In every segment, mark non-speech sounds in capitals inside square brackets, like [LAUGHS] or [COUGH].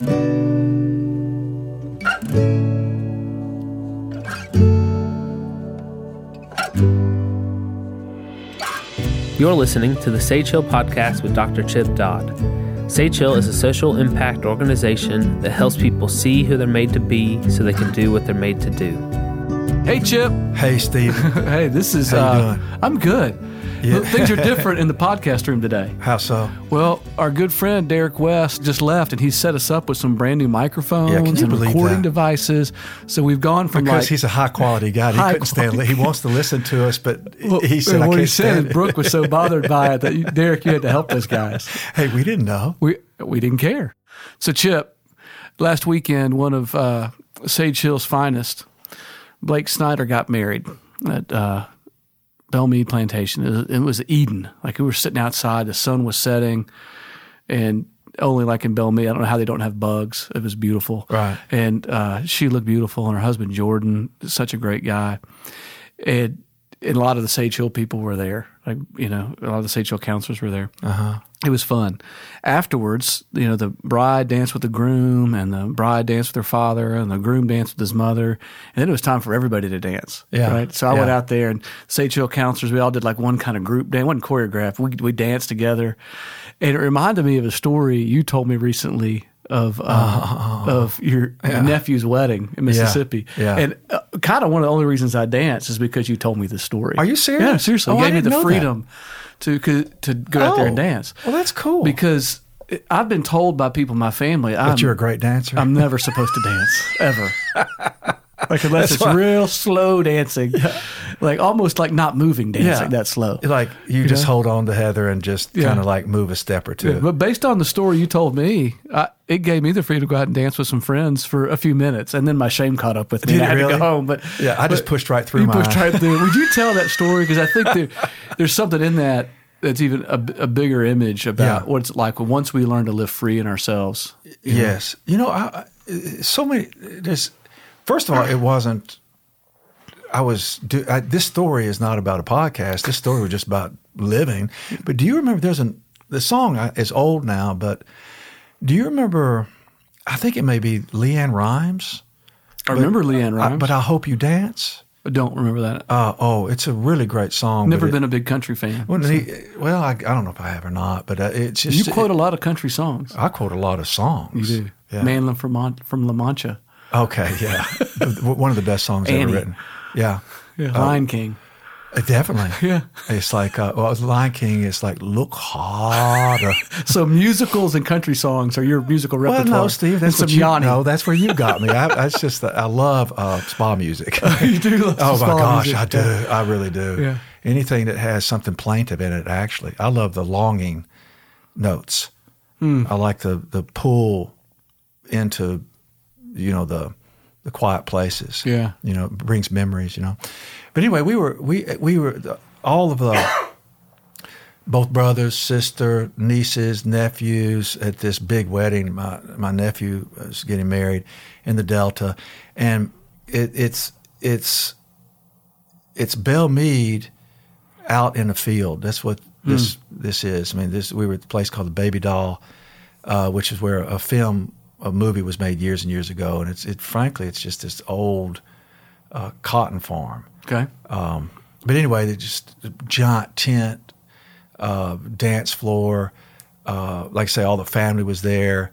You're listening to the Sage Hill Podcast with Dr. Chip Dodd. Sage Hill is a social impact organization that helps people see who they're made to be so they can do what they're made to do. Hey, Chip. Hey, Steve. [LAUGHS] hey, this is. How you uh, doing? I'm good. Yeah. Things are different in the podcast room today. How so? Well, our good friend Derek West just left, and he set us up with some brand new microphones Yeah, and recording that? devices. So we've gone from Because like he's a high quality guy. He couldn't stand it. He wants to listen to us, but [LAUGHS] Well, he said, I what can't he said stand it. Brooke was so bothered by it that you, [LAUGHS] Derek, you had to help those guys. hey, we didn't know. We we didn't care. So Chip, last weekend, one of uh, Sage Hill's finest, Blake Snyder, got married at uh, Belle Meade Plantation. It was, it was Eden. Like we were sitting outside, the sun was setting, and only like in Belle Meade, I don't know how they don't have bugs. It was beautiful, Right. And uh, she looked beautiful, and her husband Jordan, such a great guy, and. And a lot of the Sage Hill people were there. Like, you know, a lot of the Sage Hill counselors were there uh-huh. it was fun. Afterwards, you know, the bride danced with the groom, and the bride danced with her father, and the groom danced with his mother, and then it was time for everybody to dance. Yeah. Right. So I went out there, and Sage Hill counselors, we all did like one kind of group dance, wasn't choreographed. We we danced together, and it reminded me of a story you told me recently. Of uh, of your, your nephew's wedding in Mississippi, Yeah. and uh, kind of one of the only reasons I dance is because you told me this story. Are you serious? Yeah, seriously. Oh, you I gave me the that. freedom to to go out there and Oh. dance Well, that's cool. because I've been told by people in my family I'm, you're a great dancer. I'm never supposed to dance ever. [LAUGHS] like unless it's real slow dancing, like almost like not moving dancing that slow. like you just hold on to Heather and just Yeah. kind of like move a step or two. But based on the story you told me, I, it gave me the freedom to go out and dance with some friends for a few minutes, and then my shame caught up with me. Did and I had really? to go home. But Yeah, I just pushed right through You pushed right through. [LAUGHS] Would you tell that story? Because I think there, there's something in that that's even a, a bigger image about Yeah. what it's like once we learn to live free in ourselves. Yes. You know, I, I, so many. There's first of all, it wasn't. I was. Do, I, this story is not about a podcast. This story was just about living. But do you remember? There's an the song is old now, but do you remember? I think it may be LeAnn Rimes. I remember LeAnn I- Rimes, but I hope you dance. I don't remember that. Uh, oh, it's a really great song. Never been It, a big country fan. well, he- well, I, I don't know if I have or not, but uh, it's just you quote a lot of country songs. I quote a lot of songs. You do. Yeah. Manlin from from La Mancha, Okay, yeah. [LAUGHS] One of the best songs Annie. ever written. Yeah. yeah. Lion King. Uh, Definitely. [LAUGHS] Yeah. It's like, uh, well, Lion King is like, look harder. [LAUGHS] So musicals and country songs are your musical well, repertoire. no, Steve, And that's some what you Yanni. No, that's where you got me. I, that's just, that I love uh, spa music. you do love oh, my gosh, music. I do. I really do. Yeah. Anything that has something plaintive in it, actually. I love the longing notes. Hmm. I like the, the pull into, you know, the, the quiet places. Yeah. You know, brings memories, you know. But anyway, we were, we, we were, all of the, both brothers, sister, nieces, nephews at this big wedding. My my nephew was getting married in the Delta, and it, it's it's it's Belle Meade out in the field. That's what this this is. I mean, this we were at a place called the Baby Doll, uh, which is where a film, a movie was made years and years ago, and it's it frankly it's just this old uh, cotton farm. Okay. Um, but anyway, they just giant tent, uh, dance floor. Uh, like I say, all the family was there,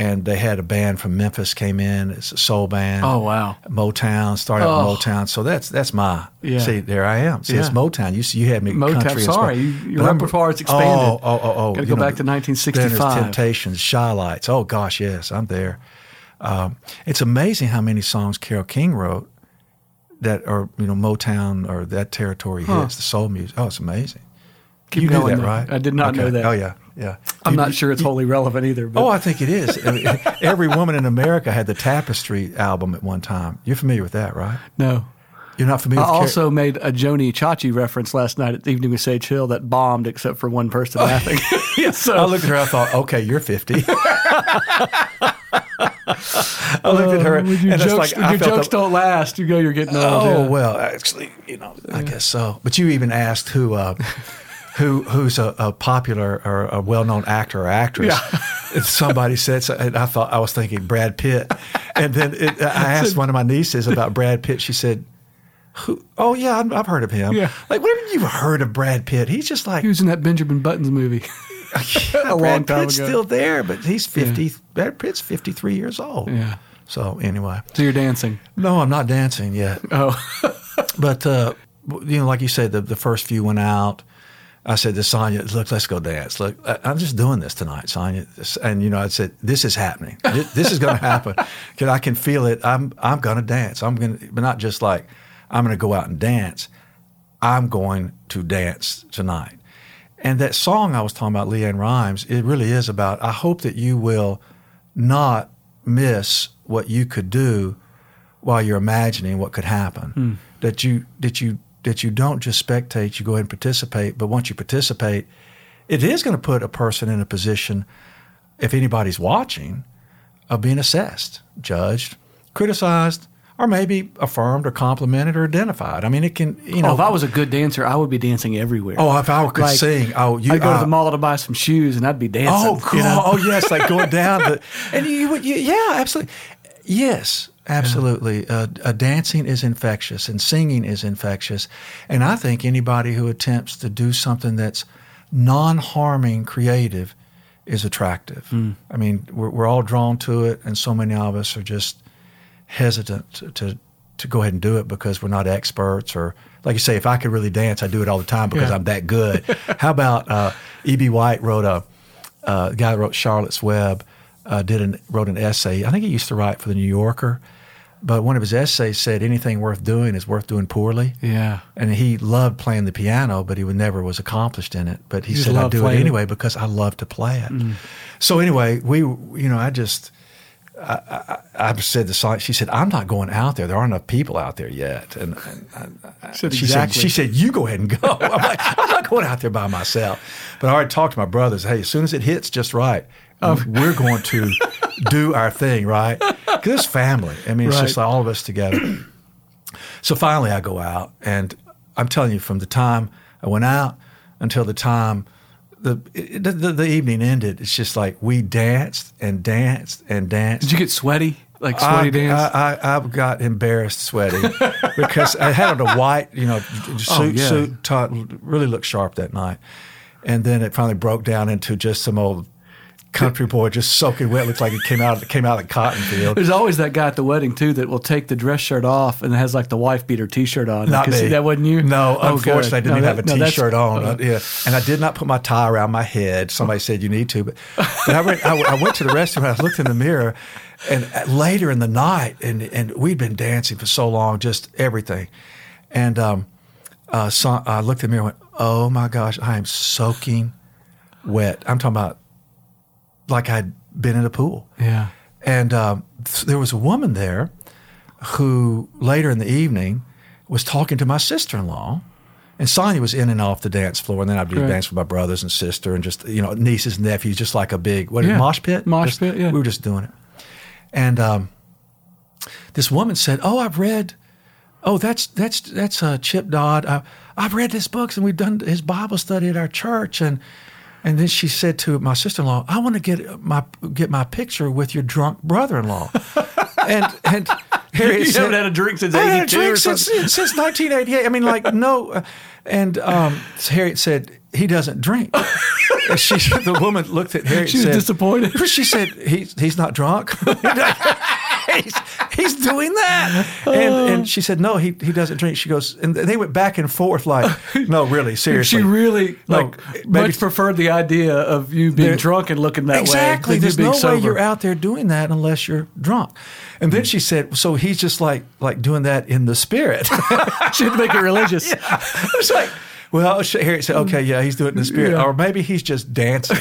and they had a band from Memphis came in. It's a soul band. Oh, wow. Motown started Oh. with Motown. So that's that's my Yeah. see. There I am. See, it's Motown. You see, you had me Motown, country. sorry, you- your But I'm- expanded. Oh, oh, oh, oh. Gotta you go back to Then 1965. there's Temptations, Chi-Lites. Oh gosh, yes, I'm there. Um, it's amazing how many songs Carole King wrote that are you know Motown or that territory hits the soul music. Oh, it's amazing. Keep you going, knew that, though. right? I did not know that. Oh yeah, yeah. I'm You- not sure it's wholly relevant either. But Oh, I think it is. [LAUGHS] Every woman in America had the Tapestry album at one time. You're familiar with that, right? no. You're not familiar. I with Car- also made a Joanie Chachi reference last night at the Evening with Sage Hill that bombed except for one person laughing. [LAUGHS] so I looked at her. I thought, okay, you're 50. [LAUGHS] I looked at her, Uh, and it's jokes, like your jokes don't last. You go, you're getting old. Oh yeah. well, actually, you know, I guess so. But you even asked who uh, who who's a, a popular or a well known actor or actress. [LAUGHS] And somebody said, so, and I thought I was thinking Brad Pitt, and then it, I [LAUGHS] asked one of my nieces about Brad Pitt. She said. Who, oh yeah, I've, I've heard of him. Yeah. like when have you heard of Brad Pitt? He's just like He was in that Benjamin Buttons movie. [LAUGHS] a long Brad time Pitt's ago. still there, but he's fifty. Brad Pitt's fifty three years old. Yeah. So anyway, So you're dancing. no, I'm not dancing yet. Oh, But uh, you know, like you said, the, the first few went out. I said to Sonia, "Look, let's go dance. Look, I'm just doing this tonight, Sonia." And you know, I said, "This is happening. This, is going to happen [LAUGHS] because I can feel it. I'm I'm going to dance. I'm going to, but not just like I'm going to go out and dance. I'm going to dance tonight." And that song I was talking about, LeAnn Rimes, it really is about. I hope that you will not miss what you could do while you're imagining what could happen. Hmm. That you that you that you don't just spectate, you go ahead and participate. But once you participate, it is going to put a person in a position, if anybody's watching, of being assessed, judged, criticized, or maybe affirmed or complimented or identified. I mean, it can you know. oh, if I was a good dancer, I would be dancing everywhere. oh, if I could Like, sing, oh, you I'd go to uh, the mall to buy some shoes, and I'd be dancing. Oh, cool. you know? Oh, yes, like going down the, [LAUGHS] and you, would- you yeah, absolutely, yes, absolutely. Uh, uh, dancing is infectious, and singing is infectious, and I think anybody who attempts to do something that's non-harming, creative, is attractive. I mean, we're, we're all drawn to it, and so many of us are just hesitant to, to to go ahead and do it because we're not experts or like you say if i could really dance i do it all the time because Yeah. i'm that good [LAUGHS] how about uh, eb white wrote a uh, guy that wrote charlotte's web uh, did an wrote an essay i think he used to write for the new yorker but one of his essays said anything worth doing is worth doing poorly Yeah. and he loved playing the piano, but he would never was accomplished in it. But he, just said, "I do it playing it." anyway because I love to play it." Mm. So anyway, we, you know, I just, I, I, I said to Sonia, she said, "I'm not going out there. There aren't enough people out there yet." And, and I, Said she exactly. said, "She said you go ahead and go." [LAUGHS] I'm like, "I'm not going out there by myself." But I already talked to my brothers. Hey, as soon as it hits just right, Oh. we're going to [LAUGHS] do our thing, right? Because it's family. I mean, it's just like all of us together. So finally, I go out, and I'm telling you, from the time I went out until the time the it, the, the evening ended, it's just like we danced and danced and danced. Did you get sweaty? Like sweaty I, dance? I, I, I got embarrassed sweaty [LAUGHS] because I had on a white, you know, oh, suit, Oh, yeah. suit top, really looked sharp that night. And then it finally broke down into just some old country boy just soaking wet. Looked like it came out came out of the cotton field. There's always that guy at the wedding too that will take the dress shirt off and has like the wife beater T-shirt on. Not me. That wasn't you. No, Oh, unfortunately, good. I didn't No, even that- have no, a that's- t-shirt on. uh, Uh, yeah, and I did not put my tie around my head. Somebody said you need to, but, but I, went, I, I went to the restroom. and I looked in the mirror, and uh, later in the night, and and we'd been dancing for so long, just everything, and um, uh, so I looked in the mirror and went, "Oh my gosh, I am soaking wet." I'm talking about like I'd been in a pool. Yeah. And um, th- there was a woman there who later in the evening was talking to my sister in law. And Sonia was in and off the dance floor, and then I'd be Right. dancing with my brothers and sister, and just you know nieces and nephews, just like a big what is it, mosh pit. Mosh Just- pit, yeah. We were just doing it, and um, this woman said, "Oh, I've read. Oh, that's that's that's uh, Chip Dodd. I, I've read his books, and we've done his Bible study at our church, and." And then she said to my sister-in-law, "I want to get my get my picture with your drunk brother-in-law." [LAUGHS] and and Harriet You said, haven't had a drink since I haven't had a 82 or since, something? since 1988. I mean, like no. uh, And um, Harriet said he doesn't drink. [LAUGHS] She, the woman looked at Harriet. She was said, disappointed. [LAUGHS] She said he's he's not drunk. He's, he's doing that. And, and she said no, he he doesn't drink. She goes, and they went back and forth like, [LAUGHS] no, really, seriously. She really No, like maybe- much preferred the idea of you being drunk and looking that exactly. way. Exactly. There's no sober. way you're out there doing that unless you're drunk. And then mm. she said, so he's just like like doing that in the spirit. [LAUGHS] She had to make it religious. [LAUGHS] I was like, well, Harriet said, mm. okay, yeah, he's doing it in the spirit, Yeah. or maybe he's just dancing.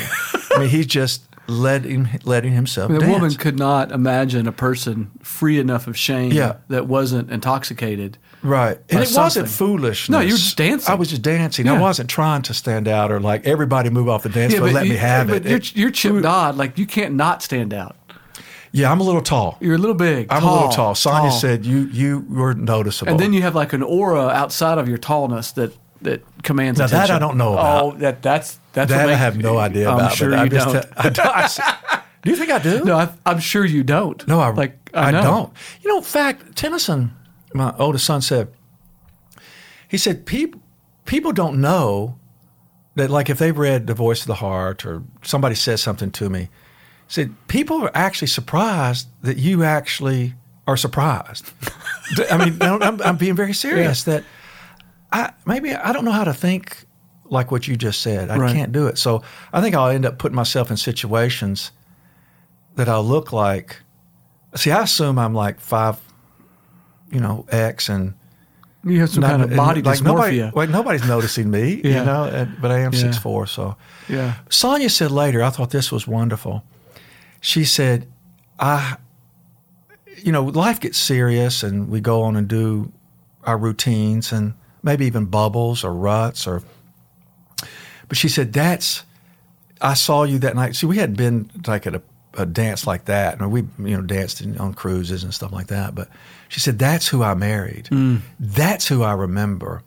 I mean, he's just letting letting himself The dance. woman could not imagine a person free enough of shame Yeah. that wasn't intoxicated. Right. And it wasn't something. foolishness. No, you were just dancing. I was just dancing. I wasn't trying to stand out or like everybody move off the dance floor, let you, me have but it. You're, It- you're Chip Dodd. Like you can't not stand out. yeah, I'm a little tall. You're a little big. I'm a little tall. Sonia tall. said you you were noticeable. and then you have like an aura outside of your tallness that that commands Now, that. I don't know about. Oh, that that's that's that what I have no idea I'm about. sure you I'm don't. [LAUGHS] I don't- I do you think I do? no, I, I'm sure you don't. No, I like I, I, don't. You know, in fact, Tennyson, my oldest son, said he said people people don't know that like if they've read The Voice of the Heart or somebody says something to me, he said people are actually surprised that you actually are surprised. [LAUGHS] I mean, I'm, I'm being very serious that I maybe I don't know how to think like what you just said. I Right. can't do it. So I think I'll end up putting myself in situations that I'll look like. See, I assume I'm like five, you know, X, and You have some not- kind of body like dysmorphia. nobody, like nobody's noticing me, Yeah. you know. And, but I am Yeah. six four, so. yeah. Sonia said later, I thought this was wonderful. She said, I, you know, life gets serious and we go on and do our routines and maybe even bubbles or ruts or, but she said, that's, I saw you that night. See, we hadn't been like at a, a dance like that. And we, you know, danced in, on cruises and stuff like that. But she said, that's who I married. That's who I remember.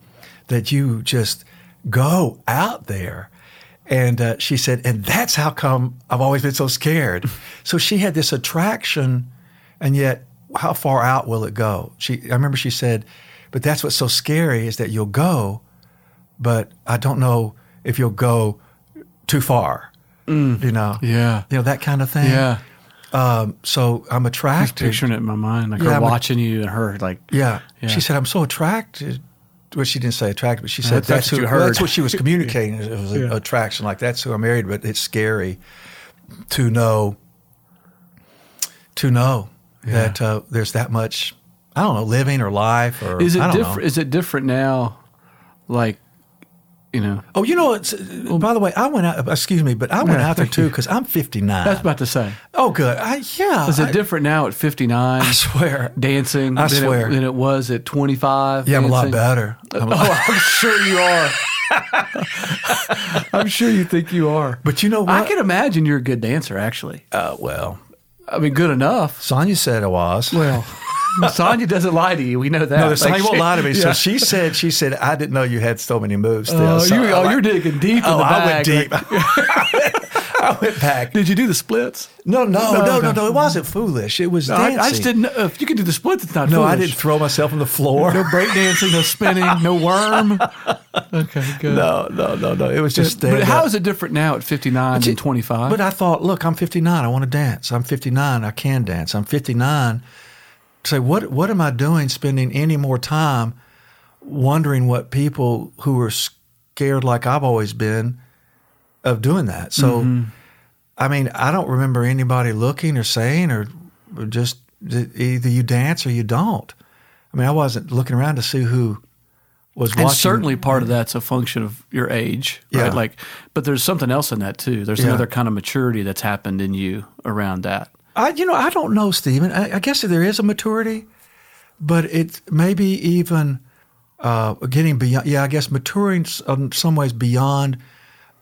That you just go out there. And uh, she said, and that's how come I've always been so scared. [LAUGHS] so she had this attraction, and yet how far out will it go? She, I remember she said, but that's what's so scary is that you'll go, but I don't know if you'll go too far. You know, Yeah. you know that kind of thing. Yeah. Um, so I'm Just attracted. picturing it in my mind, like Yeah, her I'm a- watching you and her like. Yeah. Yeah. She said, I'm so attracted. Well, she didn't say attracted, but she said That's- that's, who, that's what she was [LAUGHS] communicating. It was Yeah. attraction. Like, that's who I married, but it's scary to know, to know that uh, there's that much, I don't know, living or life or Is it different? Is it different now? Like, you know, Oh, you know, it's, well, by the way, I went out, excuse me, but I went Yeah, out there too because I'm 59. that's about to say. oh, good. I, yeah. Is it I, different now at 59? I swear. dancing I than swear. It, than it was at 25? Yeah, I'm a lot better. I'm a- Oh, [LAUGHS] I'm sure you are. I'm sure you think you are. but you know what? I can imagine you're a good dancer, actually. uh, well, I mean, good enough. Sonia said I was. Well, [LAUGHS] Sonia doesn't lie to you. We know that. No, Sonia Like, won't lie to me. So Yeah. she said, she said, I didn't know you had so many moves still. Oh, So you, I'm oh like, you're digging deep in oh, I went deep. [LAUGHS] I went back. did you do the splits? No, no, no, no, no. no, It wasn't foolish. It was No, I, dancing. I just didn't know. If you can do the splits, it's not No, I didn't throw myself on the floor. No break dancing, no spinning, no worm. [LAUGHS] Okay, good. no, no, no, no. It was just stand but how is it different now at 59 than 25? But I thought, look, I'm 59. I want to dance. I'm 59. I can dance. I'm 59. Say, what what am I doing spending any more time wondering what people who are scared like I've always been of doing that? So, Mm-hmm. I mean, I don't remember anybody looking or saying or, or just either you dance or you don't. I mean, I wasn't looking around to see who was watching. and certainly part of that's a function of your age, right? Yeah. Like, but there's something else in that too. There's Yeah. another kind of maturity that's happened in you around that. I, you know, I don't know, Stephen. I, I guess there is a maturity, but it's maybe even uh, getting beyond. Yeah, I guess maturing in some ways beyond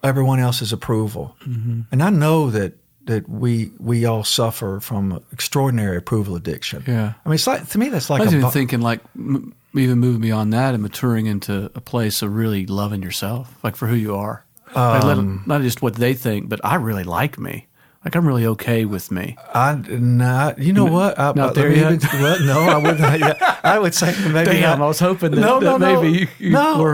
everyone else's approval. Mm-hmm. And I know that that we we all suffer from extraordinary approval addiction. Yeah. I mean, it's like to me that's like I was a even bu- thinking like m- even moving beyond that and maturing into a place of really loving yourself, like for who you are. Like, Um, not just what they think, but I really like me. Like I'm really okay with me. I not. You know what? I, not I- there yet? even-? No, I would not. I would say maybe. [LAUGHS] Damn, not. I was hoping that, No, that no, maybe you,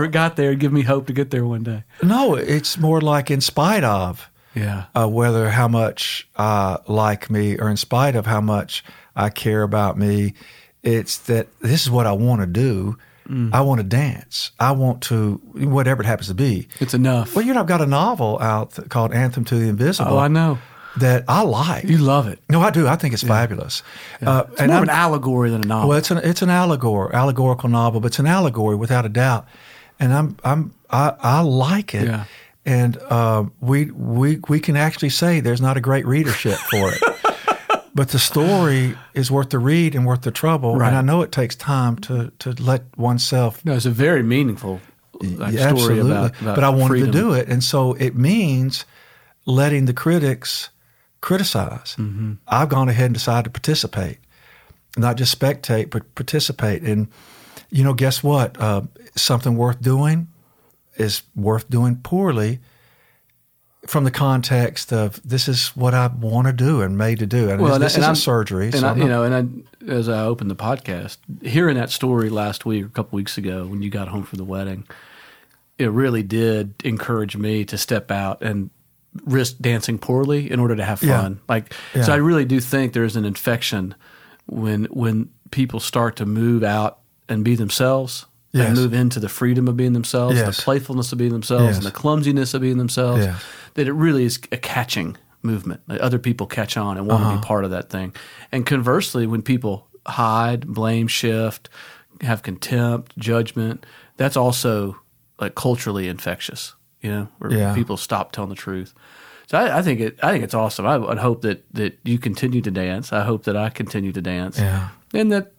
got there and give me hope to get there one day. No, it's more like in spite of. Yeah. uh, whether how much uh, like me or in spite of how much I care about me, it's that this is what I want to do. Mm. I want to dance. I want to whatever it happens to be. It's enough. Well, you know, I've got a novel out called Anthem to the Invisible. oh, I know. That I like. You love it. no, I do. I think it's fabulous. Uh, It's more of I'm- an allegory than a novel. well, it's an it's an allegor allegorical novel, but it's an allegory without a doubt, and I'm I'm I, I like it, Yeah. and uh, we we we can actually say there's not a great readership for it, [LAUGHS] but the story is worth the read and worth the trouble, Right. and I know it takes time to to let oneself. no, it's a very meaningful like, Yeah, story about, about but I wanted freedom. to do it, and so it means letting the critics criticize. Mm-hmm. I've gone ahead and decided to participate, not just spectate, but participate. And you know, guess what? Uh, something worth doing is worth doing poorly from the context of this is what I want to do and made to do, and Well, this, and this and isn't I'm- surgery. And so I, I'm you know, and I, as I opened the podcast, hearing that story last week or a couple weeks ago when you got home from the wedding, it really did encourage me to step out and risk dancing poorly in order to have Yeah. fun. Like, Yeah. so I really do think there's an infection when when people start to move out and be themselves. Yes. And move into the freedom of being themselves, Yes. the playfulness of being themselves, Yes. and the clumsiness of being themselves. That it really is a catching movement. Like other people catch on and want Uh-huh. to be part of that thing. And conversely, when people hide, blame, shift, have contempt, judgment, that's also like culturally infectious. You know, where Yeah. people stop telling the truth. So I, I think it. I think it's awesome. I would hope that that you continue to dance. I hope that I continue to dance. Yeah. and that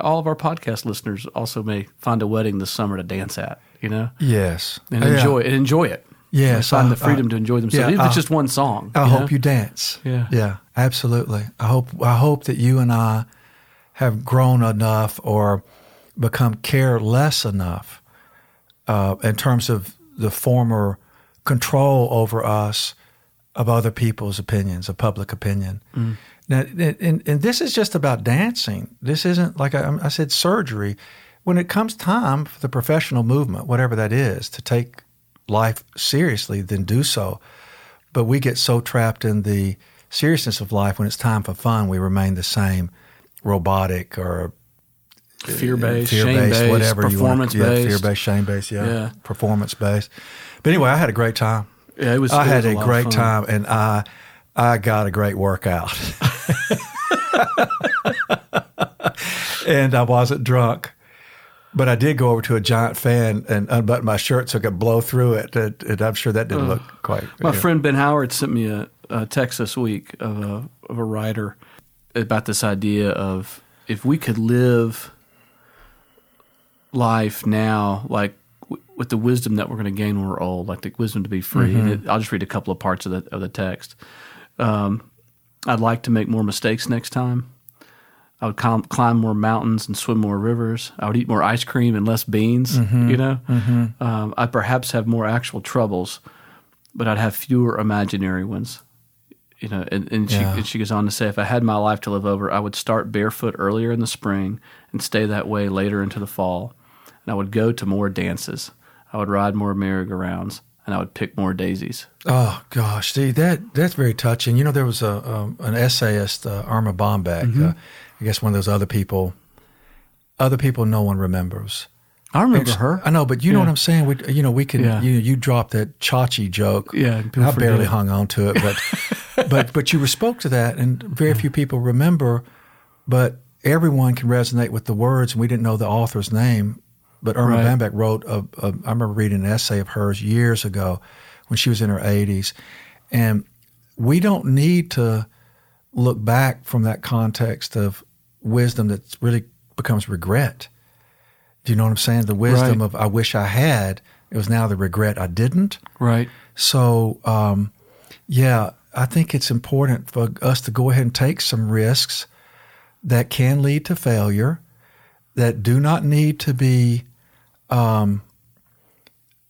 all of our podcast listeners also may find a wedding this summer to dance at. You know, yes, and Yeah. enjoy and enjoy it. Yes, find the freedom to enjoy themselves. yeah, Even if it's just one song. I you hope know? you dance. Yeah. Yeah, absolutely. I hope I hope that you and I have grown enough or become careless enough uh, in terms of the former control over us of other people's opinions, of public opinion. Mm. Now, and, and this is just about dancing. This isn't like I, I said, surgery. When it comes time for the professional movement, whatever that is, to take life seriously, then do so. But we get so trapped in the seriousness of life when it's time for fun, we remain the same robotic or fear based, shame based, whatever performance you want. Yeah, fear based, shame based, yeah, Yeah. performance based. But anyway, I had a great time. Yeah, it was. I it had was a of great time, and I I got a great workout, [LAUGHS] and I wasn't drunk. But I did go over to a giant fan and unbutton my shirt so I could blow through it, and, and I'm sure that didn't look quite. My yeah. friend Ben Howard sent me a, a text this week of a of a writer about this idea of if we could live life now, like w- with the wisdom that we're going to gain when we're old, like the wisdom to be free. And it, I'll just read a couple of parts of the of the text. Um, I'd like to make more mistakes next time. I would climb, climb more mountains and swim more rivers. I would eat more ice cream and less beans. You know, um, I'd perhaps have more actual troubles, but I'd have fewer imaginary ones. You know, and, and, she, Yeah. and she goes on to say, if I had my life to live over, I would start barefoot earlier in the spring and stay that way later into the fall. And I would go to more dances. I would ride more merry-go-rounds, and I would pick more daisies. Oh gosh, see that that's very touching. You know, there was a um, an essayist, uh, Erma. Mm-hmm. Uh, I guess one of those other people, other people no one remembers. I remember her. I know, but you know what I'm saying. We, you know, we can. Yeah. You you dropped that Chachi joke. Yeah, I barely hung on to it, but [LAUGHS] but but you spoke to that, and very few people remember. But everyone can resonate with the words, and we didn't know the author's name. But Erma Right. Bombeck wrote a, a. I remember reading an essay of hers years ago, when she was in her 80s, and we don't need to look back from that context of wisdom that really becomes regret. Do you know what I'm saying? The wisdom Right. of I wish I had. It was now the regret I didn't. Right. So, um, yeah, I think it's important for us to go ahead and take some risks that can lead to failure, that do not need to be um,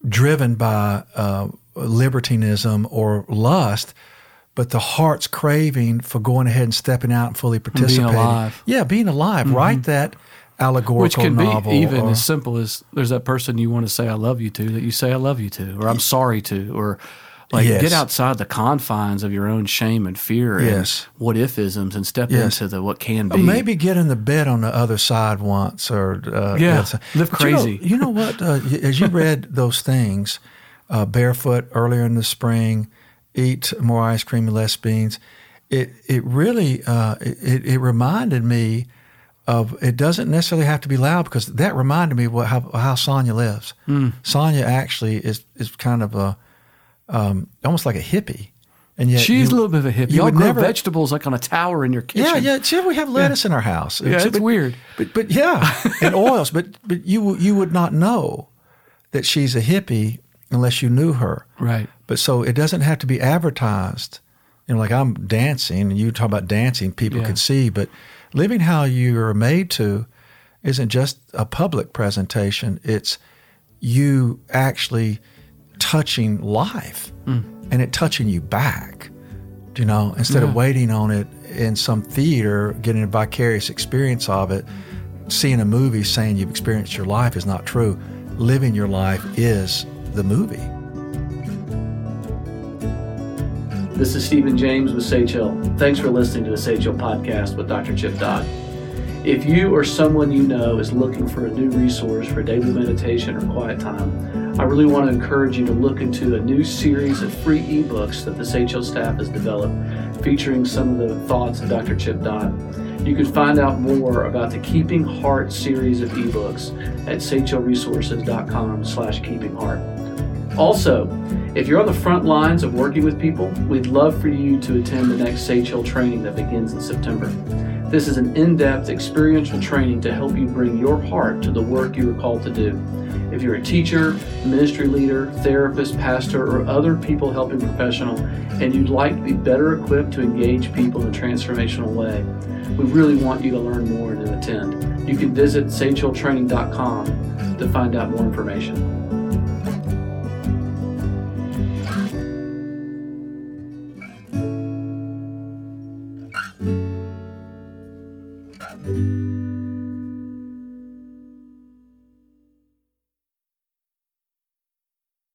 driven by uh, libertinism or lust, but the heart's craving for going ahead and stepping out and fully participating. alive. Yeah, being alive. Write that allegorical Which can novel. be even or- as simple as there's that person you want to say I love you to that you say I love you to or I'm sorry to or like Yes. get outside the confines of your own shame and fear Yes. and what if isms and step Yes. into the what can Or be. maybe get in the bed on the other side once, or uh, Yeah, live But you know- crazy. You know, what? Uh, as you read [LAUGHS] those things, uh, barefoot earlier in the spring, eat more ice cream and less beans. It it really uh, it, it reminded me of it doesn't necessarily have to be loud because that reminded me what how how Sonia lives. Hmm. Sonia actually is is kind of a um, almost like a hippie, and yet She's you- a little bit of a hippie. you Y'all grow never- vegetables like on a tower in your kitchen. yeah, yeah. See, we have lettuce in our house. Yeah, See, it's but- weird. But but yeah, and [LAUGHS] oils. But but you you would not know that she's a hippie unless you knew her. Right. But so it doesn't have to be advertised. You know, like I'm dancing, and you talk about dancing, people Yeah. could see. But living how you're made to isn't just a public presentation. It's you actually touching life mm. and it touching you back. You know, instead of waiting on it in some theater, getting a vicarious experience of it, seeing a movie saying you've experienced your life is not true. Living your life is the movie. This is Stephen James with Sage Hill. Thanks for listening to the Sage Hill podcast with Dr. Chip Dodd. If you or someone you know is looking for a new resource for daily meditation or quiet time, I really want to encourage you to look into a new series of free ebooks that the Hill staff has developed featuring some of the thoughts of Dr. Chip Dodd. You can find out more about the Keeping Heart series of ebooks at sagehillresources.com slash keeping heart. Also, if you're on the front lines of working with people, we'd love for you to attend the next Hill training that begins in September. This is an in depth experiential training to help you bring your heart to the work you are called to do. If you're a teacher, ministry leader, therapist, pastor, or other people helping professional, and you'd like to be better equipped to engage people in a transformational way, we really want you to learn more and to attend. You can visit sagehilltraining.com to find out more information.